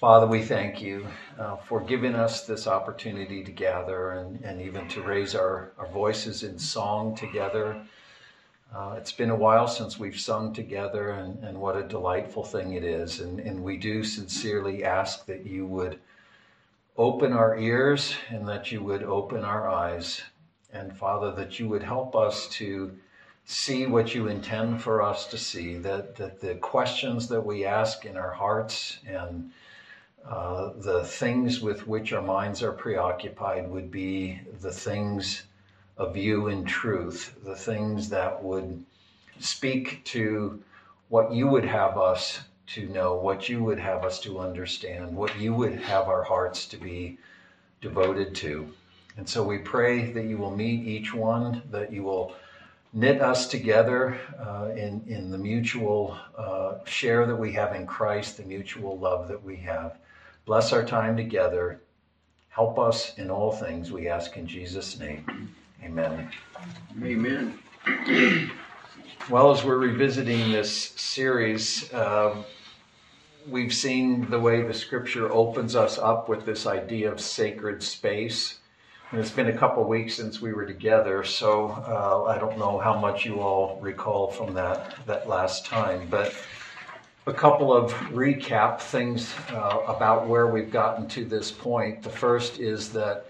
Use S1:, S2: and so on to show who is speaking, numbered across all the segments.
S1: Father, we thank you uh, for giving us this opportunity to gather and, and even to raise our, our voices in song together. Uh, it's been a while since we've sung together, and, and what a delightful thing it is. And, and we do sincerely ask that you would open our ears and that you would open our eyes. And Father, that you would help us to see what you intend for us to see, that, that the questions that we ask in our hearts and uh, the things with which our minds are preoccupied would be the things of you in truth, the things that would speak to what you would have us to know, what you would have us to understand, what you would have our hearts to be devoted to. And so we pray that you will meet each one, that you will knit us together uh, in, in the mutual uh, share that we have in Christ, the mutual love that we have. Bless our time together. Help us in all things, we ask in Jesus' name. Amen.
S2: Amen.
S1: well, as we're revisiting this series, uh, we've seen the way the scripture opens us up with this idea of sacred space. And it's been a couple weeks since we were together, so uh, I don't know how much you all recall from that, that last time. But a couple of recap things uh, about where we've gotten to this point. The first is that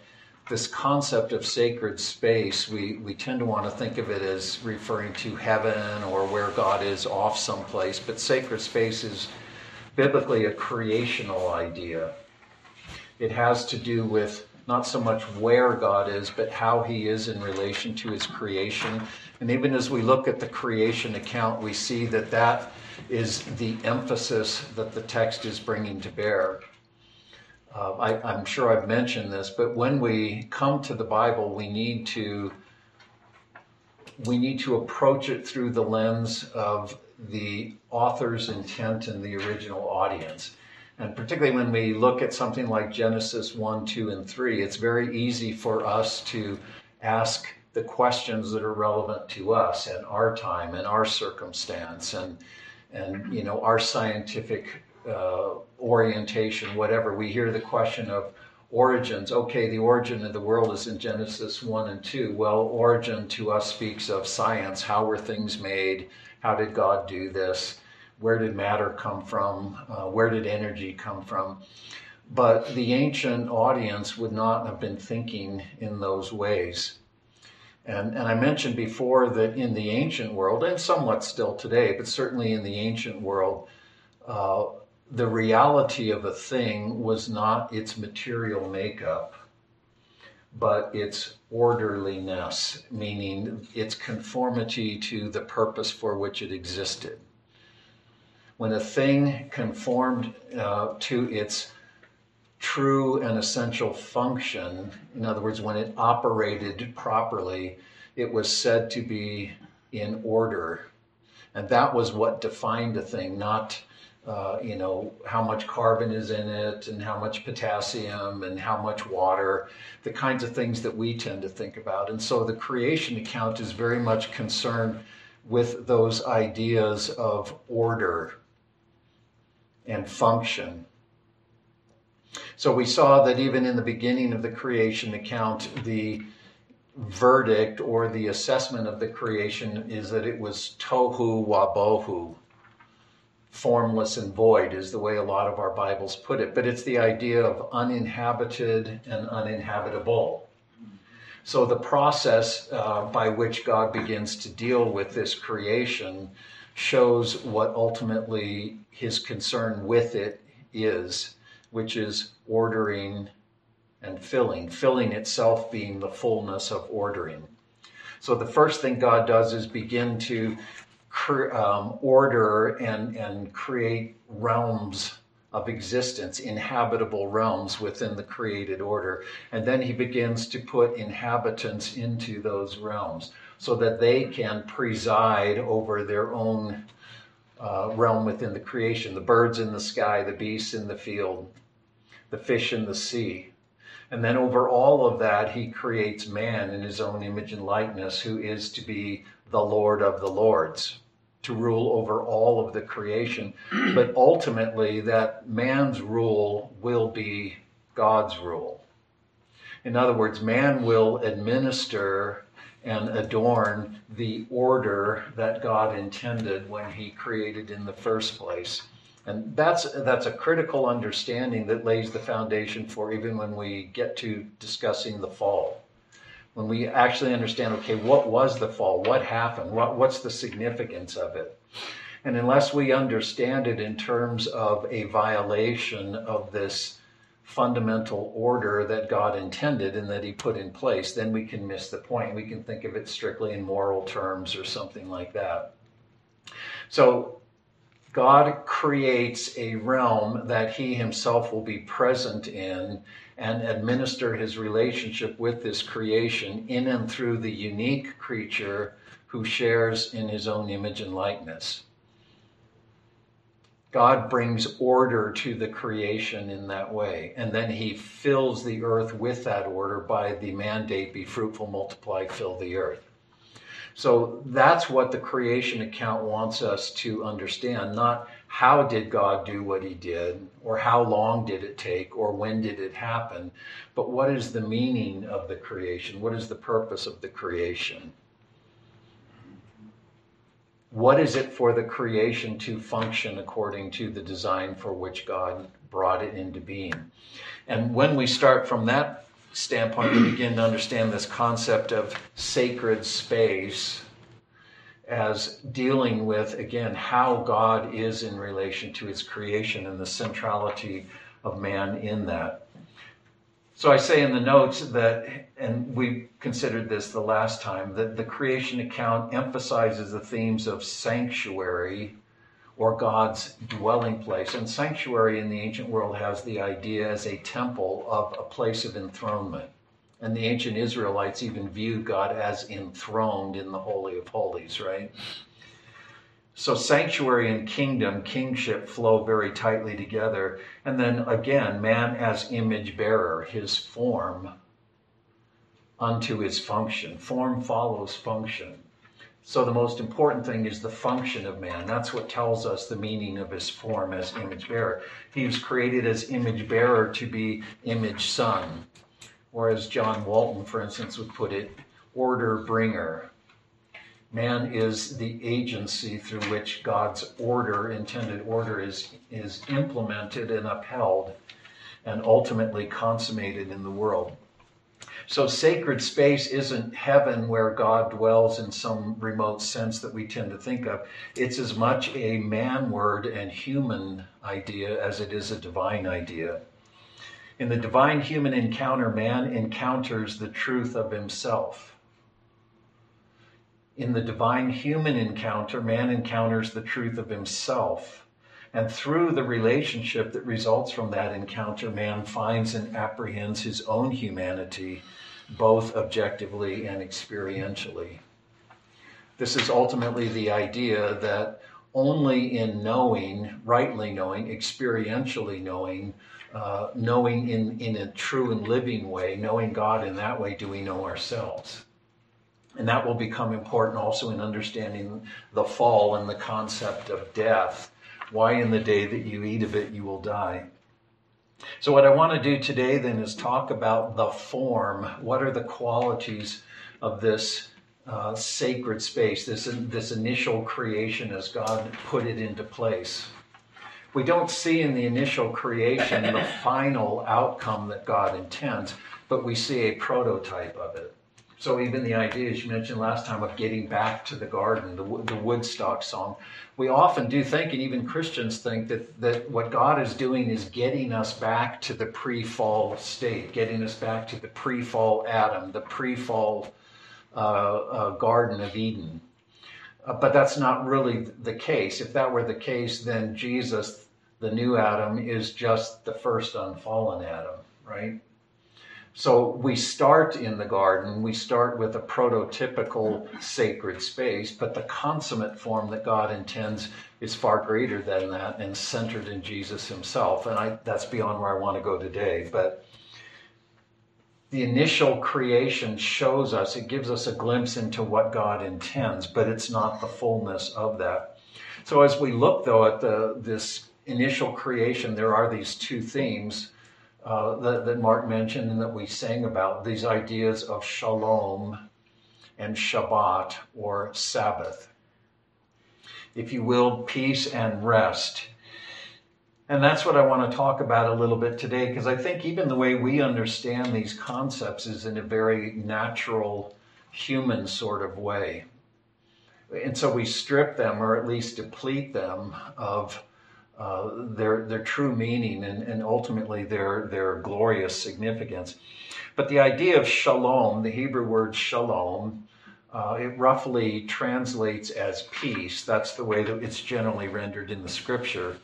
S1: this concept of sacred space, we, we tend to want to think of it as referring to heaven or where God is off someplace, but sacred space is biblically a creational idea. It has to do with not so much where God is, but how he is in relation to his creation. And even as we look at the creation account, we see that that is the emphasis that the text is bringing to bear. Uh, I, am sure I've mentioned this, but when we come to the Bible, we need to we need to approach it through the lens of the author's intent and the original audience. And particularly when we look at something like Genesis 1, 2, and 3, it's very easy for us to ask the questions that are relevant to us and our time and our circumstance and, and you know, our scientific uh, orientation, whatever. We hear the question of origins. Okay, the origin of the world is in Genesis 1 and 2. Well, origin to us speaks of science. How were things made? How did God do this? Where did matter come from? Uh, where did energy come from? But the ancient audience would not have been thinking in those ways. And, and I mentioned before that in the ancient world, and somewhat still today, but certainly in the ancient world, uh, the reality of a thing was not its material makeup, but its orderliness, meaning its conformity to the purpose for which it existed. When a thing conformed uh, to its true and essential function, in other words, when it operated properly, it was said to be in order. And that was what defined a thing, not uh, you know, how much carbon is in it and how much potassium and how much water, the kinds of things that we tend to think about. And so the creation account is very much concerned with those ideas of order and function. So we saw that even in the beginning of the creation account, the verdict or the assessment of the creation is that it was tohu wabohu formless and void is the way a lot of our Bibles put it, but it's the idea of uninhabited and uninhabitable. So the process uh, by which God begins to deal with this creation shows what ultimately his concern with it is, which is ordering and filling, filling itself being the fullness of ordering. So the first thing God does is begin to um, order and, and create realms of existence, inhabitable realms within the created order. And then he begins to put inhabitants into those realms so that they can preside over their own uh, realm within the creation the birds in the sky, the beasts in the field, the fish in the sea. And then over all of that, he creates man in his own image and likeness, who is to be the Lord of the Lords. to rule over all of the creation, but ultimately that man's rule will be God's rule. In other words, man will administer and adorn the order that God intended when he created in the first place. And that's that's a critical understanding that lays the foundation for even when we get to discussing the fall. When we actually understand, okay, what was the fall? What happened? What, what's the significance of it? And unless we understand it in terms of a violation of this fundamental order that God intended and that He put in place, then we can miss the point. We can think of it strictly in moral terms or something like that. So, God creates a realm that He Himself will be present in and administer His relationship with this creation in and through the unique creature who shares in His own image and likeness. God brings order to the creation in that way. And then he fills the earth with that order by the mandate be fruitful, multiply, fill the earth. So that's what the creation account wants us to understand, not how did God do what he did, or how long did it take, or when did it happen, but what is the meaning of the creation? What is the purpose of the creation? What is it for the creation to function according to the design for which God brought it into being? And when we start from that standpoint, we begin to understand this concept of sacred space as dealing with, again, how God is in relation to his creation and the centrality of man in that. So I say in the notes that, and we considered this the last time, that the creation account emphasizes the themes of sanctuary or God's dwelling place. And sanctuary in the ancient world has the idea as a temple of a place of enthronement. And the ancient Israelites even viewed God as enthroned in the Holy of Holies, right? So sanctuary and kingdom, kingship flow very tightly together. And then again, man as image bearer, his form unto his function. Form follows function. So the most important thing is the function of man. That's what tells us the meaning of his form as image bearer. He was created as image bearer to be image son. Or as John Walton, for instance, would put it, order bringer. Man is the agency through which God's order, intended order, is, is implemented and upheld and ultimately consummated in the world. So, sacred space isn't heaven where God dwells in some remote sense that we tend to think of. It's as much a man word and human idea as it is a divine idea. In the divine human encounter, man encounters the truth of himself. In the divine human encounter, man encounters the truth of himself. And through the relationship that results from that encounter, man finds and apprehends his own humanity, both objectively and experientially. This is ultimately the idea that only in knowing, rightly knowing, experientially knowing, uh, knowing in, in a true and living way, knowing God in that way, do we know ourselves. And that will become important also in understanding the fall and the concept of death. Why, in the day that you eat of it, you will die. So, what I want to do today then is talk about the form. What are the qualities of this uh, sacred space, this, this initial creation as God put it into place? We don't see in the initial creation the final outcome that God intends, but we see a prototype of it. So even the idea, as you mentioned last time, of getting back to the garden, the, the Woodstock song, we often do think, and even Christians think, that, that what God is doing is getting us back to the pre-fall state, getting us back to the pre-fall Adam, the pre-fall uh, uh, Garden of Eden. Uh, but that's not really the case. If that were the case, then Jesus, the new Adam, is just the first unfallen Adam, right? So we start in the garden, we start with a prototypical sacred space, but the consummate form that God intends is far greater than that and centered in Jesus himself. And I, that's beyond where I want to go today. But the initial creation shows us, it gives us a glimpse into what God intends, but it's not the fullness of that. So as we look though at the this initial creation, there are these two themes uh, that, that Mark mentioned and that we sang about these ideas of shalom and Shabbat or Sabbath. If you will, peace and rest. And that's what I want to talk about a little bit today because I think even the way we understand these concepts is in a very natural, human sort of way. And so we strip them or at least deplete them of uh, their, their true meaning and, and ultimately their, their glorious significance. But the idea of shalom, the Hebrew word shalom, uh, it roughly translates as peace. That's the way that it's generally rendered in the scripture.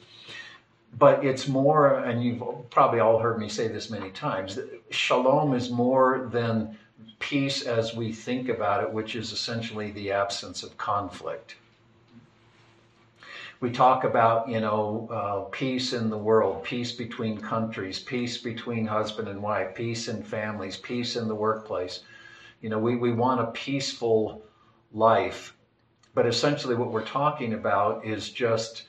S1: But it's more, and you've probably all heard me say this many times, shalom is more than peace as we think about it, which is essentially the absence of conflict. We talk about, you know, uh, peace in the world, peace between countries, peace between husband and wife, peace in families, peace in the workplace. You know, we, we want a peaceful life. But essentially, what we're talking about is just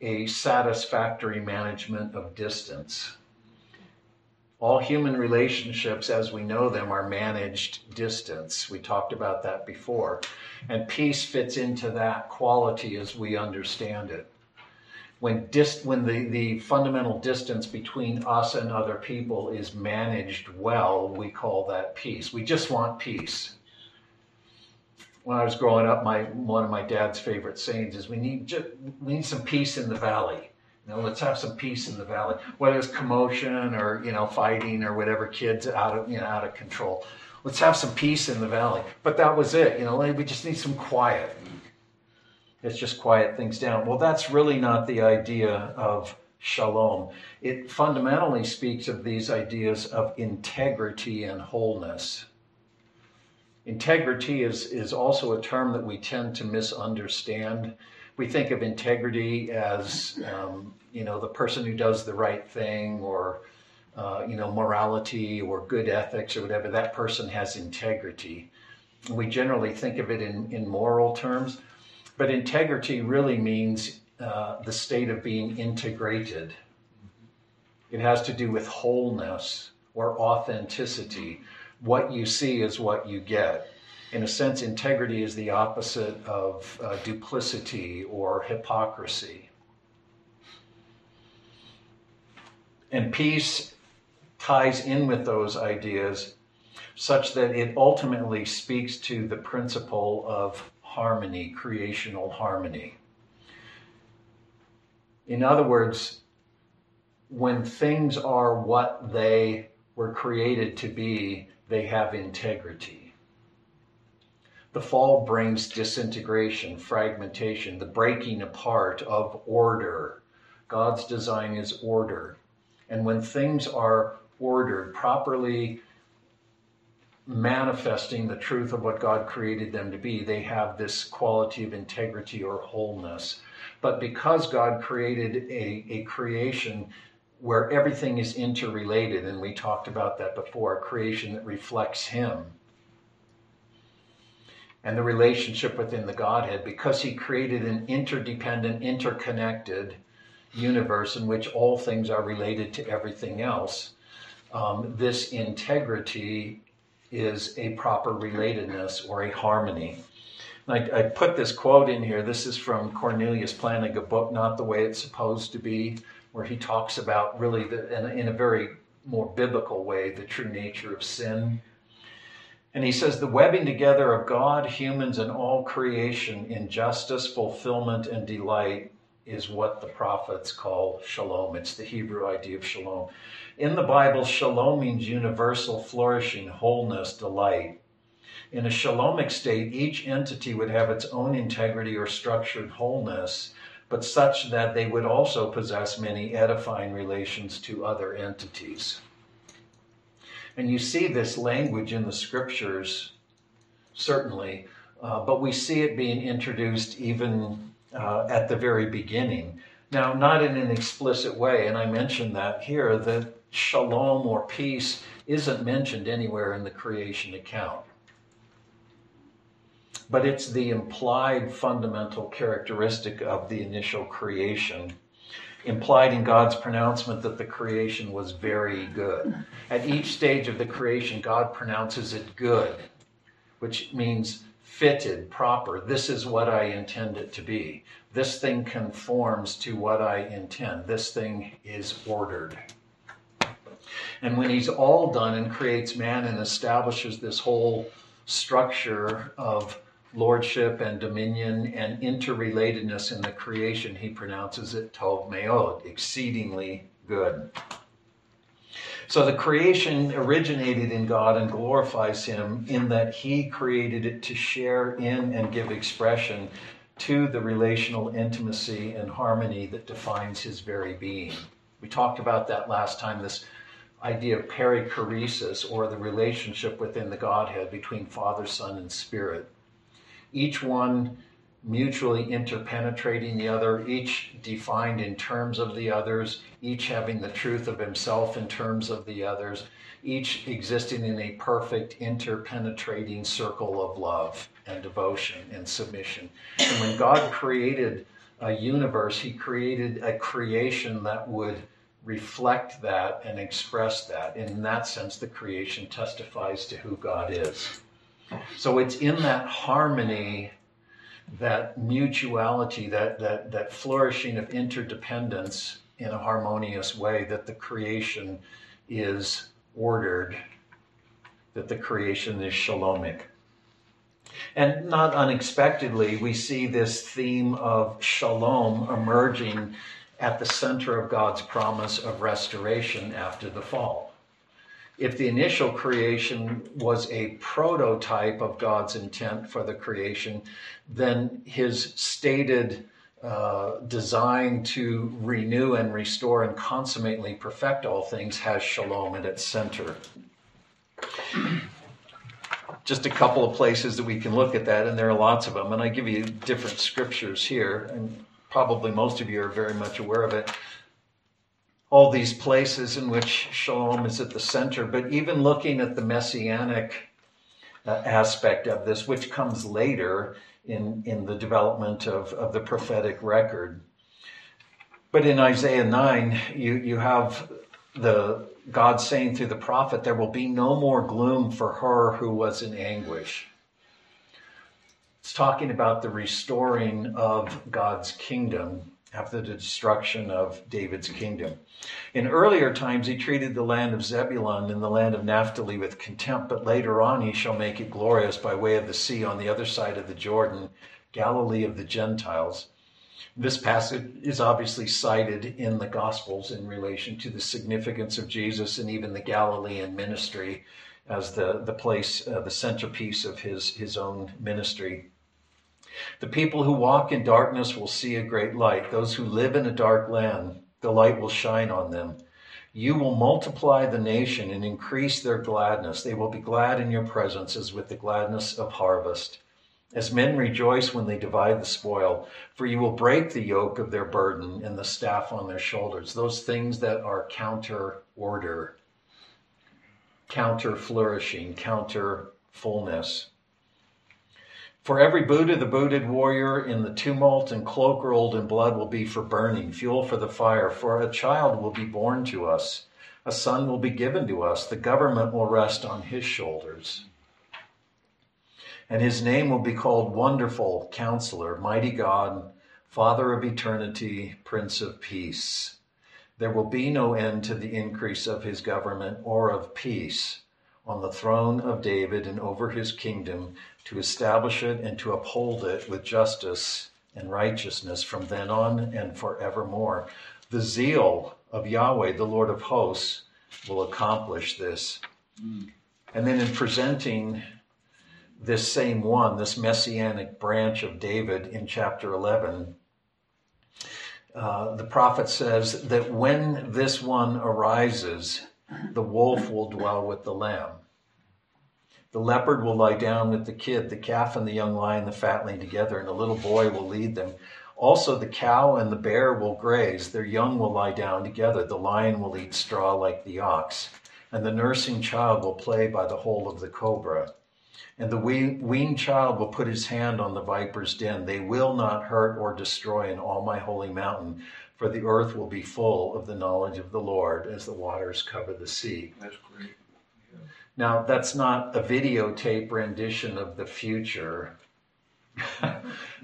S1: a satisfactory management of distance. All human relationships, as we know them, are managed distance. We talked about that before. And peace fits into that quality as we understand it when dis- when the, the fundamental distance between us and other people is managed well, we call that peace. We just want peace. When I was growing up, my one of my dad's favorite sayings is we need just, we need some peace in the valley. Know, let's have some peace in the valley. Whether it's commotion or you know fighting or whatever, kids out of you know out of control. Let's have some peace in the valley. But that was it. You know, we just need some quiet. It's just quiet things down. Well, that's really not the idea of shalom. It fundamentally speaks of these ideas of integrity and wholeness. Integrity is, is also a term that we tend to misunderstand. We think of integrity as, um, you know, the person who does the right thing or, uh, you know, morality or good ethics or whatever. That person has integrity. We generally think of it in, in moral terms. But integrity really means uh, the state of being integrated. It has to do with wholeness or authenticity. What you see is what you get. In a sense, integrity is the opposite of uh, duplicity or hypocrisy. And peace ties in with those ideas such that it ultimately speaks to the principle of harmony, creational harmony. In other words, when things are what they were created to be, they have integrity. The fall brings disintegration, fragmentation, the breaking apart of order. God's design is order. And when things are ordered, properly manifesting the truth of what God created them to be. They have this quality of integrity or wholeness. But because God created a, a creation where everything is interrelated, and we talked about that before, a creation that reflects Him and the relationship within the Godhead, because He created an interdependent, interconnected universe in which all things are related to everything else. Um, this integrity is a proper relatedness or a harmony. I, I, put this quote in here. This is from Cornelius Plantinga book, Not the Way It's Supposed to Be, where he talks about really, the, in, in a very more biblical way, the true nature of sin. And he says, the webbing together of God, humans, and all creation in justice, fulfillment, and delight is what the prophets call shalom. It's the Hebrew idea of shalom. In the Bible, shalom means universal flourishing, wholeness, delight. In a shalomic state, each entity would have its own integrity or structured wholeness, but such that they would also possess many edifying relations to other entities. And you see this language in the scriptures, certainly, uh, but we see it being introduced even uh, at the very beginning. Now, not in an explicit way, and I mentioned that here, that shalom or peace isn't mentioned anywhere in the creation account. but it's the implied fundamental characteristic of the initial creation, implied in God's pronouncement that the creation was very good. At each stage of the creation, God pronounces it good, which means fitted, proper. This is what I intend it to be. This thing conforms to what I intend. This thing is ordered. And when he's all done and creates man and establishes this whole structure of lordship and dominion and interrelatedness in the creation, he pronounces it Tov Meod, exceedingly good. So the creation originated in God and glorifies Him in that He created it to share in and give expression to the relational intimacy and harmony that defines His very being. We talked about that last time this idea of perichoresis or the relationship within the Godhead between Father, Son, and Spirit. Each one mutually interpenetrating the other, each defined in terms of the others, each having the truth of himself in terms of the others, each existing in a perfect interpenetrating circle of love and devotion and submission. And when God created a universe, He created a creation that would reflect that and express that. In that sense, the creation testifies to who God is. So it's in that harmony that mutuality, that, that, that flourishing of interdependence in a harmonious way, that the creation is ordered, that the creation is shalomic. And not unexpectedly, we see this theme of shalom emerging at the center of God's promise of restoration after the fall if the initial creation was a prototype of God's intent for the creation, then his stated uh, design to renew and restore and consummately perfect all things has shalom at its center. Just a couple of places that we can look at that, and there are lots of them, and I give you different scriptures here, and probably most of you are very much aware of it all these places in which shalom is at the center, but even looking at the messianic uh, aspect of this, which comes later in, in the development of, of the prophetic record. But in Isaiah 9, you, you have the God saying through the prophet, There will be no more gloom for her who was in anguish. It's talking about the restoring of God's kingdom after the destruction of David's kingdom. In earlier times, he treated the land of Zebulun and the land of Naphtali with contempt, but later on, he shall make it glorious by way of the sea on the other side of the Jordan, Galilee of the Gentiles. This passage is obviously cited in the Gospels in relation to the significance of Jesus and even the Galilean ministry as the, the place, uh, the centerpiece of his, his own ministry. The people who walk in darkness will see a great light. Those who live in a dark land, the light will shine on them. You will multiply the nation and increase their gladness. They will be glad in your presence as with the gladness of harvest. As men rejoice when they divide the spoil, for you will break the yoke of their burden and the staff on their shoulders, those things that are counter order, counter flourishing, counter fullness. For every Buddha, the booted warrior in the tumult and cloak rolled in blood will be for burning, fuel for the fire. For a child will be born to us, a son will be given to us, the government will rest on his shoulders. And his name will be called Wonderful Counselor, Mighty God, Father of Eternity, Prince of Peace. There will be no end to the increase of his government or of peace on the throne of David and over his kingdom to establish it and to uphold it with justice and righteousness from then on and forevermore. The zeal of Yahweh, the Lord of hosts, will accomplish this. Mm. And then in presenting this same one, this messianic branch of David in chapter 11, uh, the prophet says that when this one arises, the wolf will dwell with the lamb. The leopard will lie down with the kid, the calf and the young lion, the fatling together, and a little boy will lead them. Also, the cow and the bear will graze, their young will lie down together. The lion will eat straw like the ox, and the nursing child will play by the hole of the cobra. And the weaned child will put his hand on the viper's den. They will not hurt or destroy in all my holy mountain, for the earth will be full of the knowledge of the Lord as the waters cover the sea.
S2: That's great.
S1: Now, that's not a videotape rendition of the future.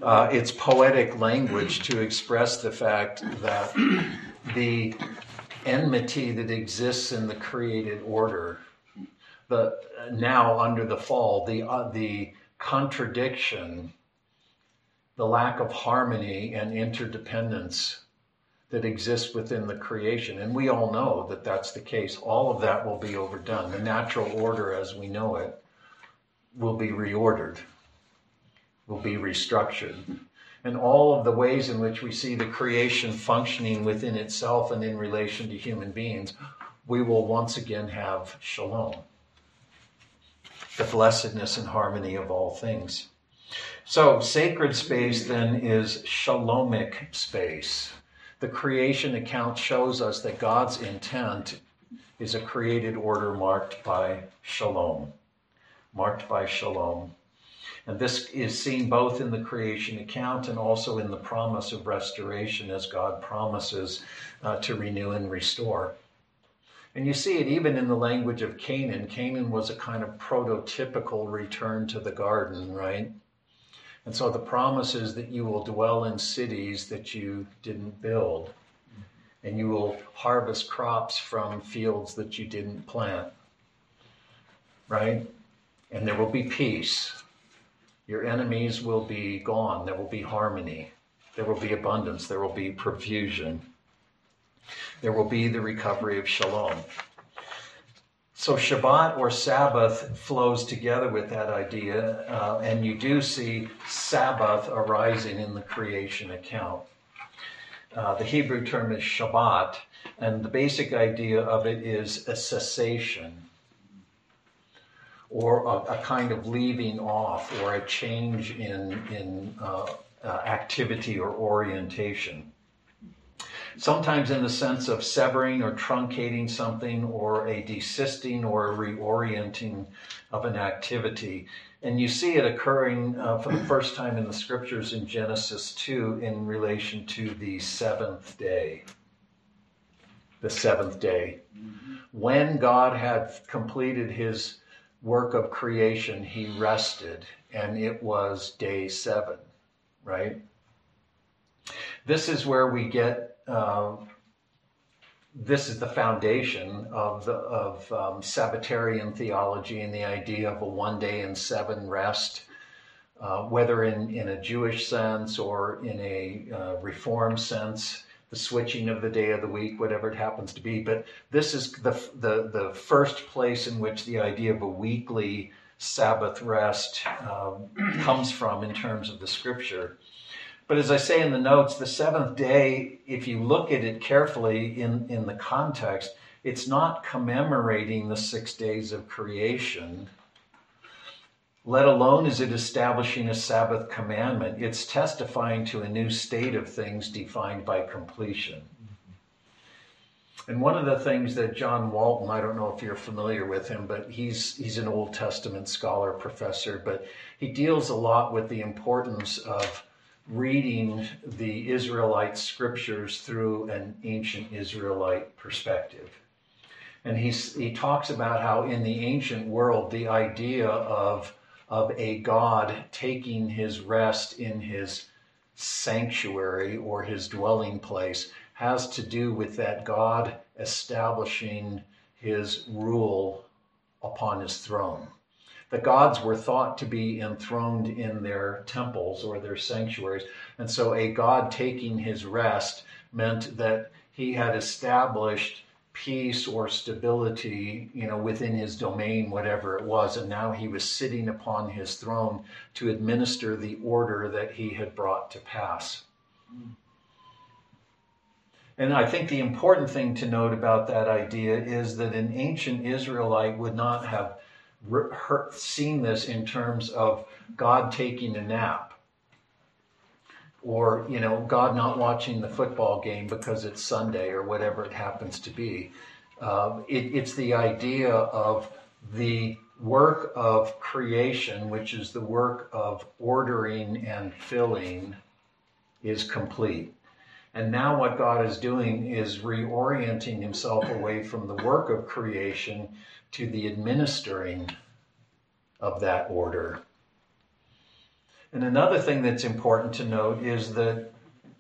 S1: uh, it's poetic language to express the fact that the enmity that exists in the created order the now under the fall, the uh, the contradiction, the lack of harmony and interdependence that exists within the creation, and we all know that that's the case. All of that will be overdone. The natural order, as we know it, will be reordered, will be restructured. And all of the ways in which we see the creation functioning within itself and in relation to human beings, we will once again have shalom the blessedness and harmony of all things. So, sacred space then is shalomic space. The creation account shows us that God's intent is a created order marked by shalom. Marked by shalom. And this is seen both in the creation account and also in the promise of restoration as God promises uh, to renew and restore. And you see it even in the language of Canaan. Canaan was a kind of prototypical return to the garden, right? And so the promise is that you will dwell in cities that you didn't build, and you will harvest crops from fields that you didn't plant, right? And there will be peace. Your enemies will be gone. There will be harmony. There will be abundance. There will be profusion there will be the recovery of shalom. So Shabbat or Sabbath flows together with that idea, uh, and you do see Sabbath arising in the creation account. Uh, the Hebrew term is Shabbat, and the basic idea of it is a cessation or a, a kind of leaving off or a change in, in uh, uh activity or orientation sometimes in the sense of severing or truncating something or a desisting or a reorienting of an activity. And you see it occurring uh, for the first time in the scriptures in Genesis 2 in relation to the seventh day. The seventh day. When God had completed his work of creation, he rested, and it was day seven, right? This is where we get um, this is the foundation of, the, of um, Sabbatarian theology and the idea of a one day and seven rest, uh, whether in, in a Jewish sense or in a uh, Reform sense, the switching of the day of the week, whatever it happens to be. But this is the, the, the first place in which the idea of a weekly Sabbath rest um, comes from in terms of the scripture. But as I say in the notes, the seventh day, if you look at it carefully in, in the context, it's not commemorating the six days of creation, let alone is it establishing a Sabbath commandment. It's testifying to a new state of things defined by completion. And one of the things that John Walton, I don't know if you're familiar with him, but he's he's an Old Testament scholar professor, but he deals a lot with the importance of reading the Israelite scriptures through an ancient Israelite perspective. And he's, he talks about how in the ancient world, the idea of, of a God taking his rest in his sanctuary or his dwelling place has to do with that God establishing his rule upon his throne the gods were thought to be enthroned in their temples or their sanctuaries. And so a god taking his rest meant that he had established peace or stability, you know, within his domain, whatever it was, and now he was sitting upon his throne to administer the order that he had brought to pass. And I think the important thing to note about that idea is that an ancient Israelite would not have seen this in terms of God taking a nap or you know God not watching the football game because it's Sunday or whatever it happens to be. Uh, it, it's the idea of the work of creation, which is the work of ordering and filling, is complete. And now, what God is doing is reorienting himself away from the work of creation to the administering of that order. And another thing that's important to note is that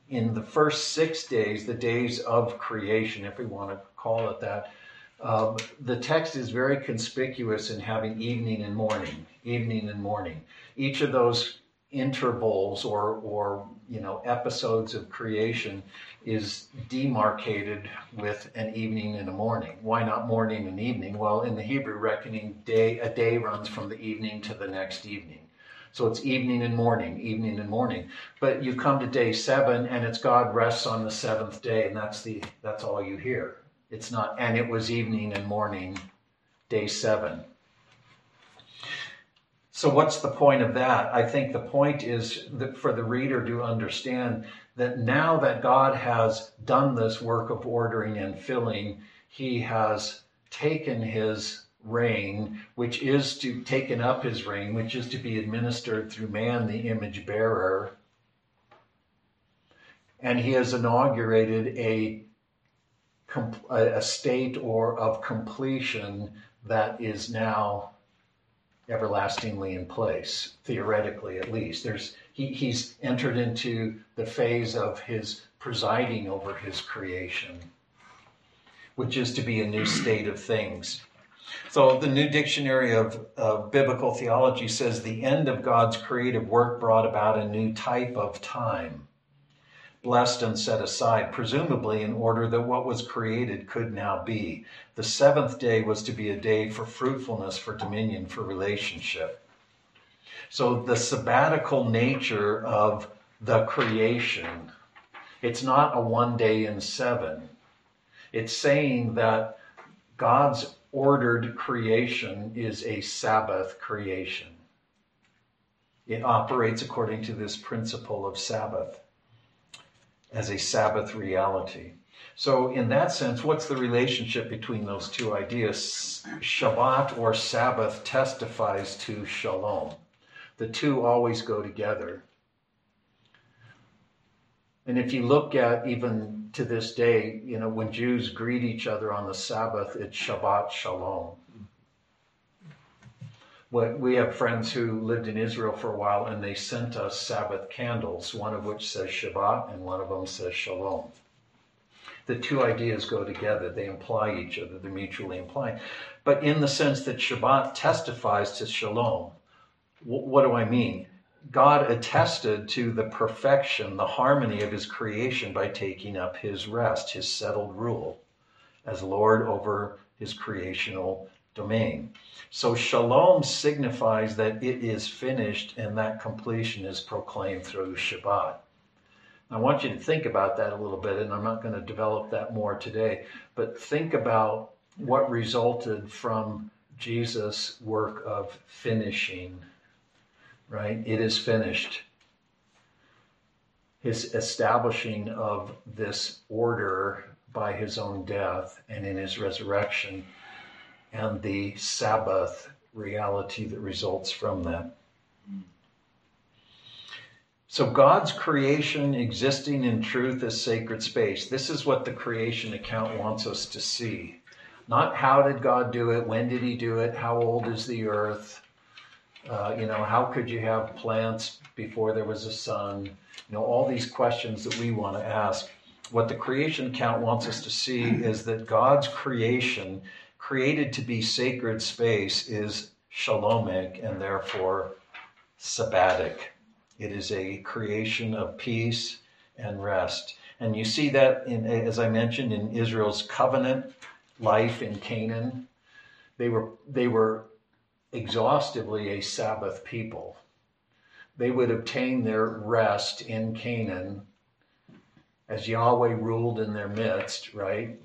S1: in the first six days, the days of creation, if we want to call it that, um, the text is very conspicuous in having evening and morning, evening and morning. Each of those intervals or, or you know episodes of creation is demarcated with an evening and a morning. Why not morning and evening? Well, in the Hebrew reckoning, day a day runs from the evening to the next evening. So it's evening and morning, evening and morning. But you come to day seven and it's God rests on the seventh day, and that's the that's all you hear. It's not and it was evening and morning, day seven. So what's the point of that? I think the point is that for the reader to understand that now that God has done this work of ordering and filling, he has taken his reign, which is to taken up his reign, which is to be administered through man, the image bearer. And he has inaugurated a, a state or of completion that is now everlastingly in place, theoretically at least. There's he, he's entered into the phase of his presiding over his creation, which is to be a new state of things. So the New Dictionary of, of Biblical Theology says the end of God's creative work brought about a new type of time, blessed and set aside, presumably in order that what was created could now be. The seventh day was to be a day for fruitfulness, for dominion, for relationship. So the sabbatical nature of the creation, it's not a one day in seven. It's saying that God's ordered creation is a Sabbath creation. It operates according to this principle of Sabbath as a Sabbath reality. So, in that sense, what's the relationship between those two ideas? Shabbat or Sabbath testifies to shalom. The two always go together. And if you look at even to this day, you know, when Jews greet each other on the Sabbath, it's Shabbat Shalom. We have friends who lived in Israel for a while and they sent us Sabbath candles, one of which says Shabbat and one of them says Shalom. The two ideas go together, they imply each other, they're mutually implying. But in the sense that Shabbat testifies to Shalom, what do I mean? God attested to the perfection, the harmony of his creation by taking up his rest, his settled rule as Lord over his creational domain. So shalom signifies that it is finished and that completion is proclaimed through Shabbat. I want you to think about that a little bit, and I'm not going to develop that more today, but think about what resulted from Jesus' work of finishing right? It is finished. His establishing of this order by his own death and in his resurrection, and the Sabbath reality that results from that. So, God's creation existing in truth as sacred space. This is what the creation account wants us to see. Not how did God do it? When did he do it? How old is the earth? Uh, you know, how could you have plants before there was a sun? You know, all these questions that we want to ask. What the creation account wants us to see is that God's creation, created to be sacred space, is shalomic and therefore sabbatic. It is a creation of peace and rest. And you see that, in, as I mentioned, in Israel's covenant life in Canaan. They were, they were exhaustively a Sabbath people. They would obtain their rest in Canaan as Yahweh ruled in their midst, right?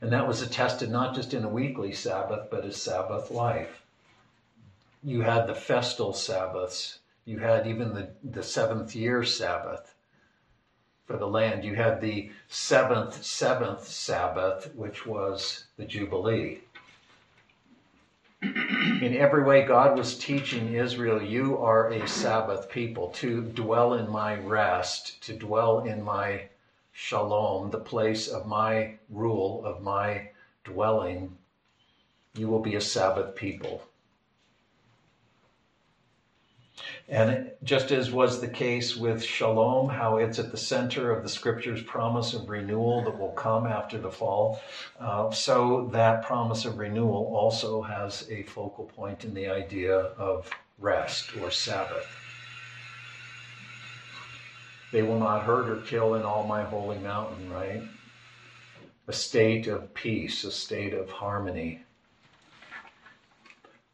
S1: And that was attested not just in a weekly Sabbath, but a Sabbath life. You had the festal Sabbaths. You had even the, the seventh year Sabbath for the land. You had the seventh, seventh Sabbath, which was the Jubilee. In every way, God was teaching Israel, you are a Sabbath people, to dwell in my rest, to dwell in my shalom, the place of my rule, of my dwelling. You will be a Sabbath people. And just as was the case with shalom, how it's at the center of the scripture's promise of renewal that will come after the fall, uh, so that promise of renewal also has a focal point in the idea of rest or Sabbath. They will not hurt or kill in all my holy mountain, right? A state of peace, a state of harmony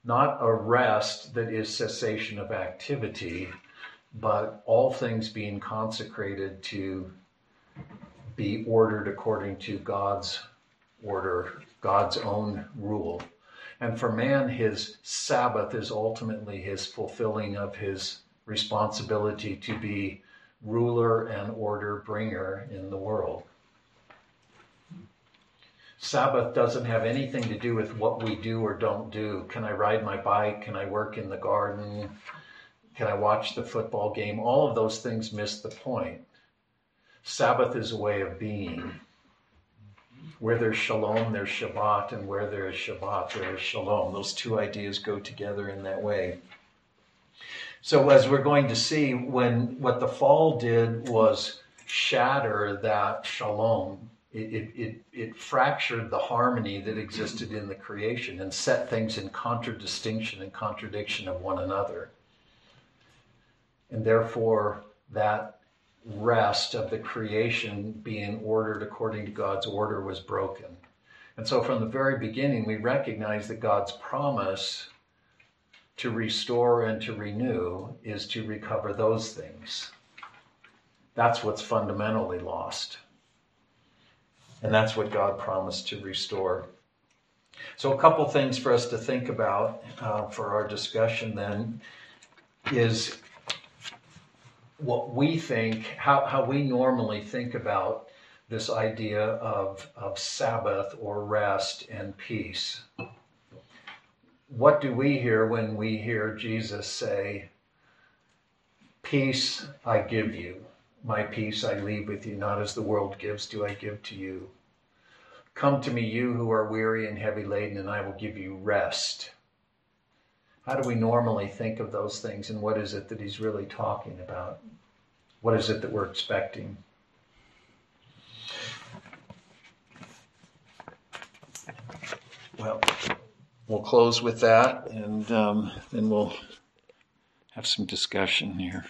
S1: not a rest that is cessation of activity, but all things being consecrated to be ordered according to God's order, God's own rule. And for man, his Sabbath is ultimately his fulfilling of his responsibility to be ruler and order bringer in the world. Sabbath doesn't have anything to do with what we do or don't do. Can I ride my bike? Can I work in the garden? Can I watch the football game? All of those things miss the point. Sabbath is a way of being. Where there's shalom, there's Shabbat, and where there is Shabbat, there is shalom. Those two ideas go together in that way. So, as we're going to see, when what the fall did was shatter that shalom, it, it, it, fractured the harmony that existed in the creation and set things in contradistinction and contradiction of one another. And therefore, that rest of the creation being ordered according to God's order was broken. And so, from the very beginning, we recognize that God's promise to restore and to renew is to recover those things. That's what's fundamentally lost. And that's what God promised to restore. So, a couple things for us to think about uh, for our discussion then is what we think, how, how we normally think about this idea of, of Sabbath or rest and peace. What do we hear when we hear Jesus say, Peace I give you? My peace I leave with you, not as the world gives, do I give to you. Come to me, you who are weary and heavy laden, and I will give you rest. How do we normally think of those things, and what is it that he's really talking about? What is it that we're expecting? Well, we'll close with that, and um, then we'll have some discussion here.